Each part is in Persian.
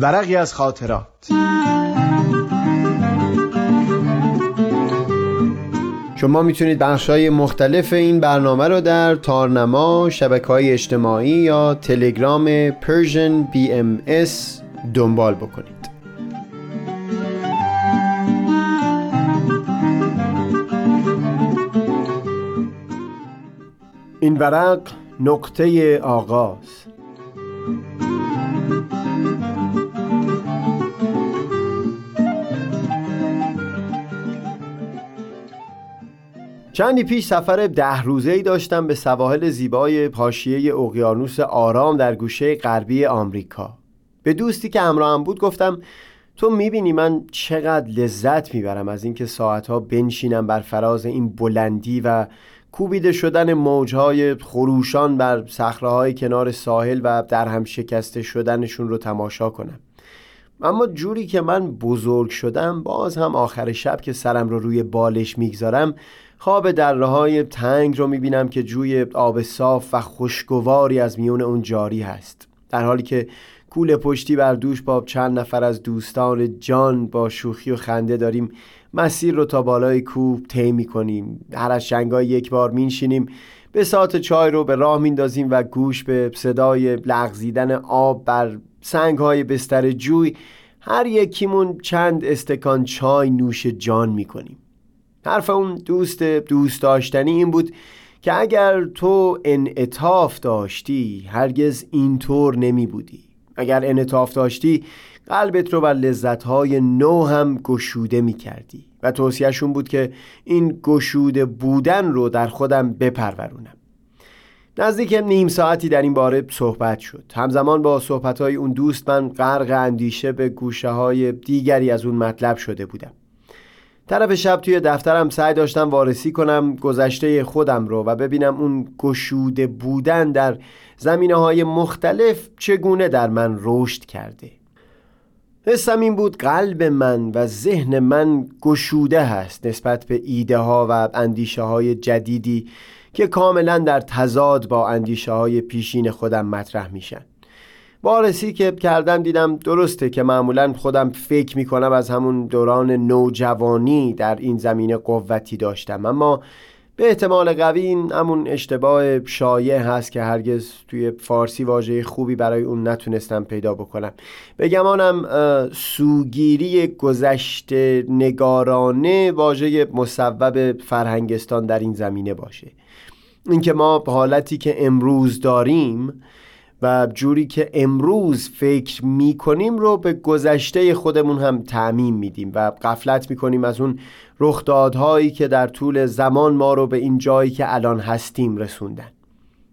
ورقی از خاطرات. شما می‌تونید بخش های مختلف این برنامه رو در تارنما، شبکه های اجتماعی یا تلگرام Persian BMS دنبال بکنید. این ورق نقطه آغاز. چندی پیش سفر ده روزه ای داشتم به سواحل زیبای پاشیه اقیانوس آرام در گوشه غربی آمریکا. به دوستی که همراهم بود گفتم تو می‌بینی من چقدر لذت می‌برم از اینکه ساعتها بنشینم بر فراز این بلندی و کوبیده شدن موجهای خروشان بر صخره کنار ساحل و در هم شکسته شدنشون رو تماشا کنم. اما جوری که من بزرگ شدم باز هم آخر شب که سرم رو روی بالش می‌گذارم خواب دره های تنگ رو می‌بینم که جوی آب صاف و خوشگواری از میون اون جاری هست. در حالی که کول پشتی بر دوش با چند نفر از دوستان جان با شوخی و خنده داریم مسیر رو تا بالای کوه طی می‌کنیم. هر از شنگای یک بار مینشینیم به ساعت چای رو به راه میندازیم و گوش به صدای لغزیدن آب بر سنگ های بستر جوی هر یکیمون چند استکان چای نوش جان می‌کنیم. حرف اون دوست دوست داشتنی این بود که اگر تو انعطاف داشتی هرگز اینطور نمی بودی. اگر انعطاف داشتی قلبت رو بر لذتهای نو هم گشوده می کردی. و توصیهشون بود که این گشوده بودن رو در خودم بپرورونم. نزدیک نیم ساعتی در این باره صحبت شد. همزمان با صحبت های اون دوست من غرق اندیشه به گوشه های دیگری از اون مطلب شده بودم. طرف شب توی دفترم سعی داشتم وارسی کنم گذشته خودم رو و ببینم اون گشوده بودن در زمینه های مختلف چگونه در من رشد کرده. حسم این بود قلب من و ذهن من گشوده هست نسبت به ایده ها و اندیشه های جدیدی که کاملا در تضاد با اندیشه های پیشین خودم مطرح میشن. وارسی که کردم دیدم درسته که معمولا خودم فکر می‌کنم از همون دوران نوجوانی در این زمینه قوتی داشتم. اما به احتمال قوی این همون اشتباه شایع هست که هرگز توی فارسی واژه خوبی برای اون نتونستم پیدا بکنم. به گمانم سوگیری گذشت نگارانه واژه مصوب فرهنگستان در این زمینه باشه. اینکه ما حالتی که امروز داریم و جوری که امروز فکر می کنیم رو به گذشته خودمون هم تعمین میدیم و قفلت می کنیم از اون رخدادهایی که در طول زمان ما رو به این جایی که الان هستیم رسوندن.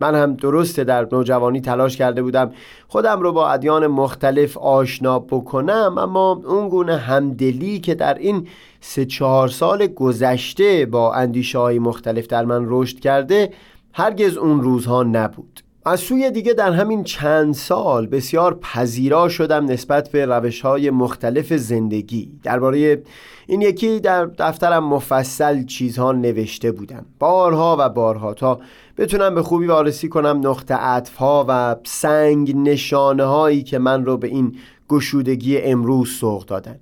من هم درسته در نوجوانی تلاش کرده بودم خودم رو با ادیان مختلف آشنا بکنم اما اون گونه همدلی که در این سه چهار سال گذشته با اندیشه های مختلف در من رشد کرده هرگز اون روزها نبود. از سوی دیگه در همین چند سال بسیار پذیرا شدم نسبت به روش های مختلف زندگی. درباره این یکی در دفترم مفصل چیزها نوشته بودم. بارها و بارها تا بتونم به خوبی وارسی کنم نقطه عطف ها و سنگ نشانه هایی که من رو به این گشودگی امروز سوق دادن.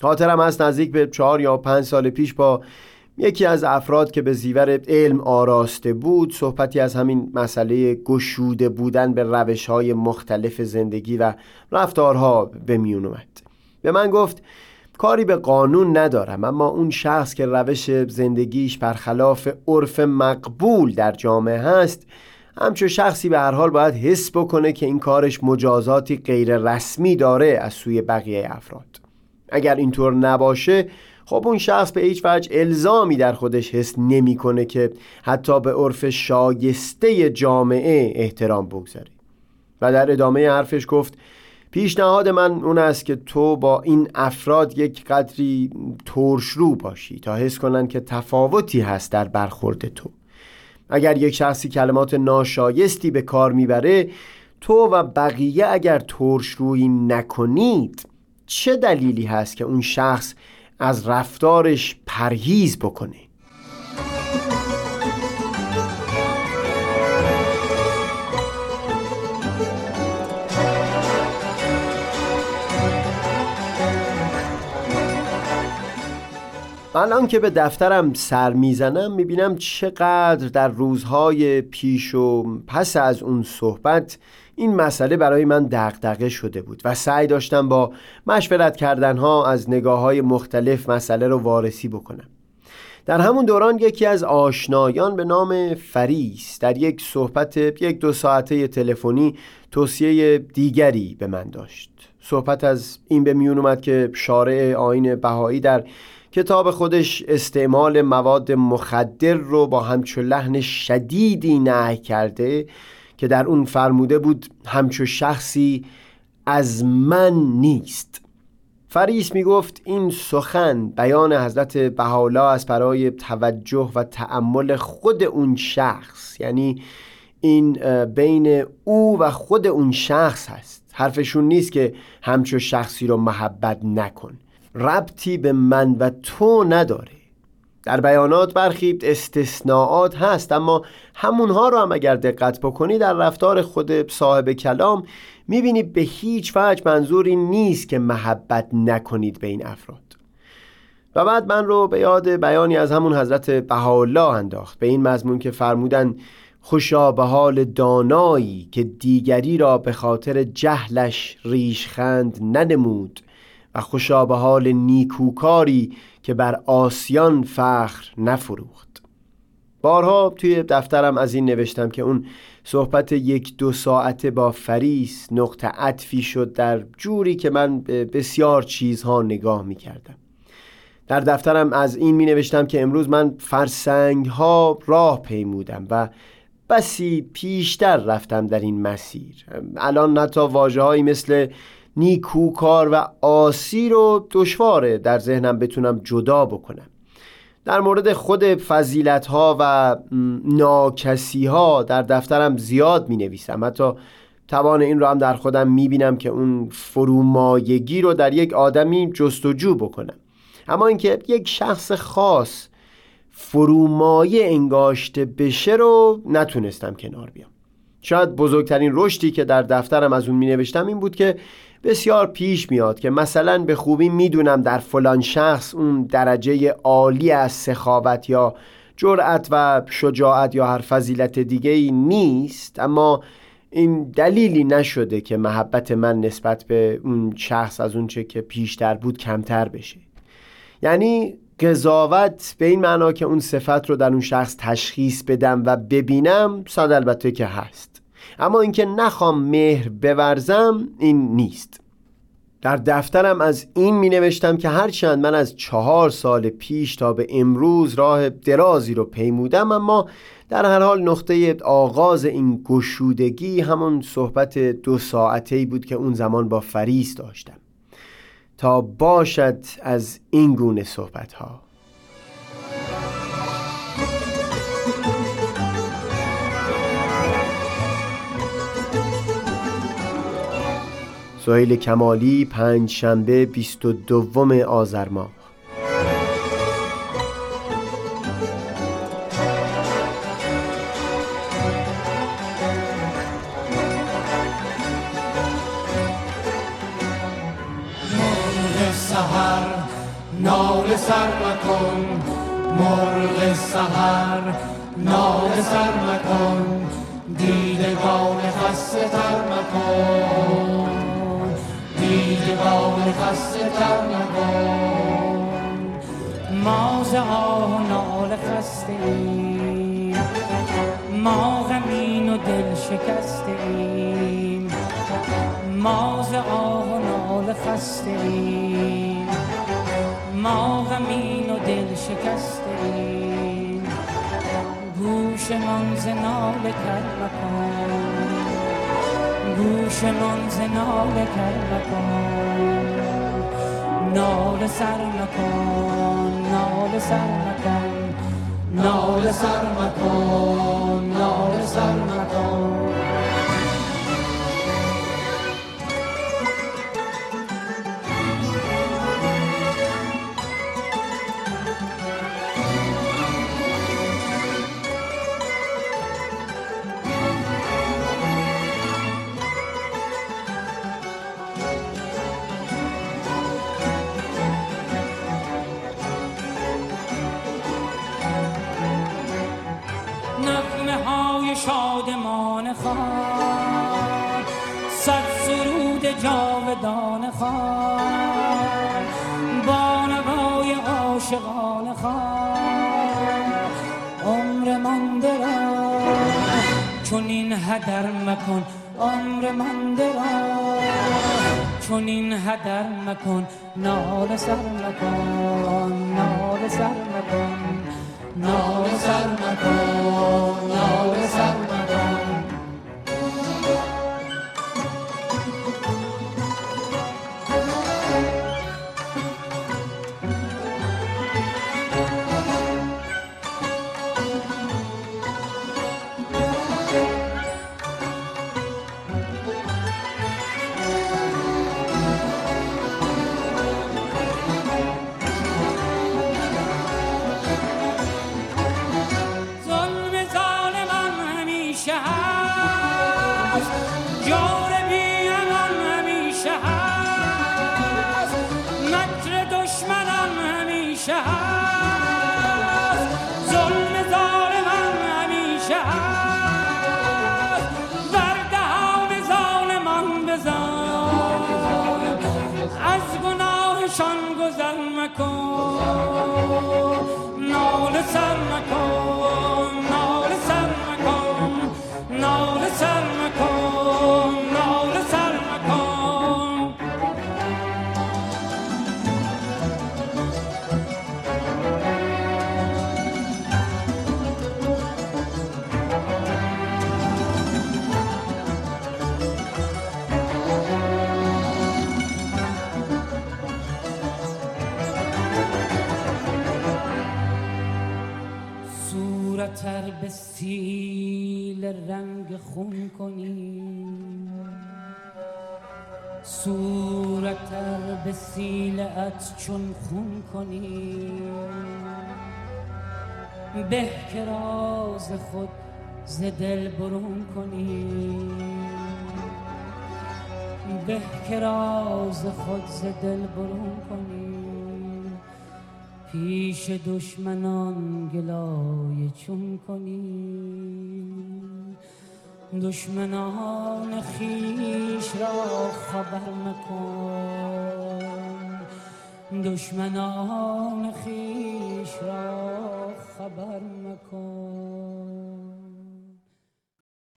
خاطرم هست نزدیک به چهار یا پنج سال پیش با یکی از افراد که به زیور علم آراسته بود صحبتی از همین مسئله گشوده بودن به روش های مختلف زندگی و رفتارها به میون اومد. به من گفت کاری به قانون ندارم اما اون شخص که روش زندگیش برخلاف عرف مقبول در جامعه هست همچون شخصی به هر حال باید حس بکنه که این کارش مجازاتی غیر رسمی داره از سوی بقیه افراد. اگر اینطور نباشه خب اون شخص به هیچ وجه الزامی در خودش حس نمی‌کنه که حتی به عرف شایسته جامعه احترام بگذاری. و در ادامه حرفش گفت پیشنهاد من اون است که تو با این افراد یک قدری ترشرو باشی تا حس کنن که تفاوتی هست در برخورد تو. اگر یک شخصی کلمات ناشایستی به کار می‌بره تو و بقیه اگر ترشرویی نکنید چه دلیلی هست که اون شخص از رفتارش پرهیز بکنه الان که به دفترم سر می‌زنم می‌بینم چقدر در روزهای پیش و پس از اون صحبت این مسئله برای من دغدغه شده بود و سعی داشتم با مشورت کردنها از نگاه های مختلف مسئله رو وارسی بکنم. در همون دوران یکی از آشنایان به نام فریس در یک صحبت یک دو ساعته تلفنی توصیه دیگری به من داشت. صحبت از این به میون اومد که شارع آین بهایی در کتاب خودش استعمال مواد مخدر رو با همچو لحن شدیدی نهی کرده که در اون فرموده بود همچو شخصی از من نیست. فریس می گفت این سخن بیان حضرت بهاءالله از برای توجه و تأمل خود اون شخص یعنی این بین او و خود اون شخص هست. حرفشون نیست که همچو شخصی رو محبت نکن. ربطی به من و تو نداره. در بیانات برخی استثناءات هست اما همونها رو هم اگر دقت بکنی در رفتار خود صاحب کلام می‌بینی به هیچ وجه منظوری نیست که محبت نکنید به این افراد. و بعد من رو به یاد بیانی از همون حضرت بهاءالله انداخت. به این مضمون که فرمودن خوشا به حال دانایی که دیگری را به خاطر جهلش ریشخند ننمود. و خوشا به حال نیکوکاری که بر آسیان فخر نفروخت. بارها توی دفترم از این نوشتم که اون صحبت یک دو ساعته با فریس نقطه عطفی شد در جوری که من به بسیار چیزها نگاه می کردم در دفترم از این می نوشتم که امروز من فرسنگ ها راه پیمودم و بسی پیشتر رفتم در این مسیر. الان نتا واجه مثل نیکوکار و آسی رو دشواره در ذهنم بتونم جدا بکنم. در مورد خود فضیلت ها و ناکسی ها در دفترم زیاد می نویسم حتی توان این رو هم در خودم می بینم که اون فرومایگی رو در یک آدمی جستجو بکنم. اما اینکه یک شخص خاص فرومایه انگاشته بشه رو نتونستم کنار بیام. شاید بزرگترین رشدی که در دفترم از اون می نوشتم این بود که بسیار پیش میاد که مثلا به خوبی می‌دونم در فلان شخص اون درجه عالی از سخاوت یا جرأت و شجاعت یا هر فضیلت دیگه ای نیست اما این دلیلی نشده که محبت من نسبت به اون شخص از اونچه که پیشتر بود کمتر بشه. یعنی قضاوت به این معنا که اون صفت رو در اون شخص تشخیص بدم و ببینم ساد البته که هست. اما اینکه نخوام مهر بورزم این نیست. در دفترم از این می نوشتم که هرچند من از چهار سال پیش تا به امروز راه درازی رو پیمودم اما در هر حال نقطه آغاز این گشودگی همون صحبت دو ساعته بود که اون زمان با فریس داشتم. تا باشد از این گونه صحبت ها سهیل کمالی پنج شنبه بیست و دوم آذر ماه سهر سر مکن. خسته تر مکن. دیدگان خسته تر نکن ما ز آه و نال خسته ایم ما غمین و دل شکسته ایم ما ز آه و نال خسته ایم ما غمین و دل شکسته ایم گوشمان ز ناله تر مکن گوشمان ز ناله کر نکن ناله سر نکن ناله سر نکن ناله سر مکن ناله سر مکن خان صد سرود جاودان خان با نوای عاشقان خان عمر مانده را چون این هدر مکن عمر مانده را چون این هدر مکن نال سر مکن نال سر مکن. نال سر مکن نال سر همیشه هست. ظلم ظالمان همیشه هست. بر دهان ظالمان بزن. از گناهشان گذر مکن. نال سر مکن. صورتر به سیل رنگ خون کنی صورتر به سیلت چون خون کنی به که راز خود ز دل برون کنی به که راز خود ز دل برون کنی پیش دشمنان گلای چون کنی دشمنان خیش را خبر مکن. دشمنان خیش را خبر مکن.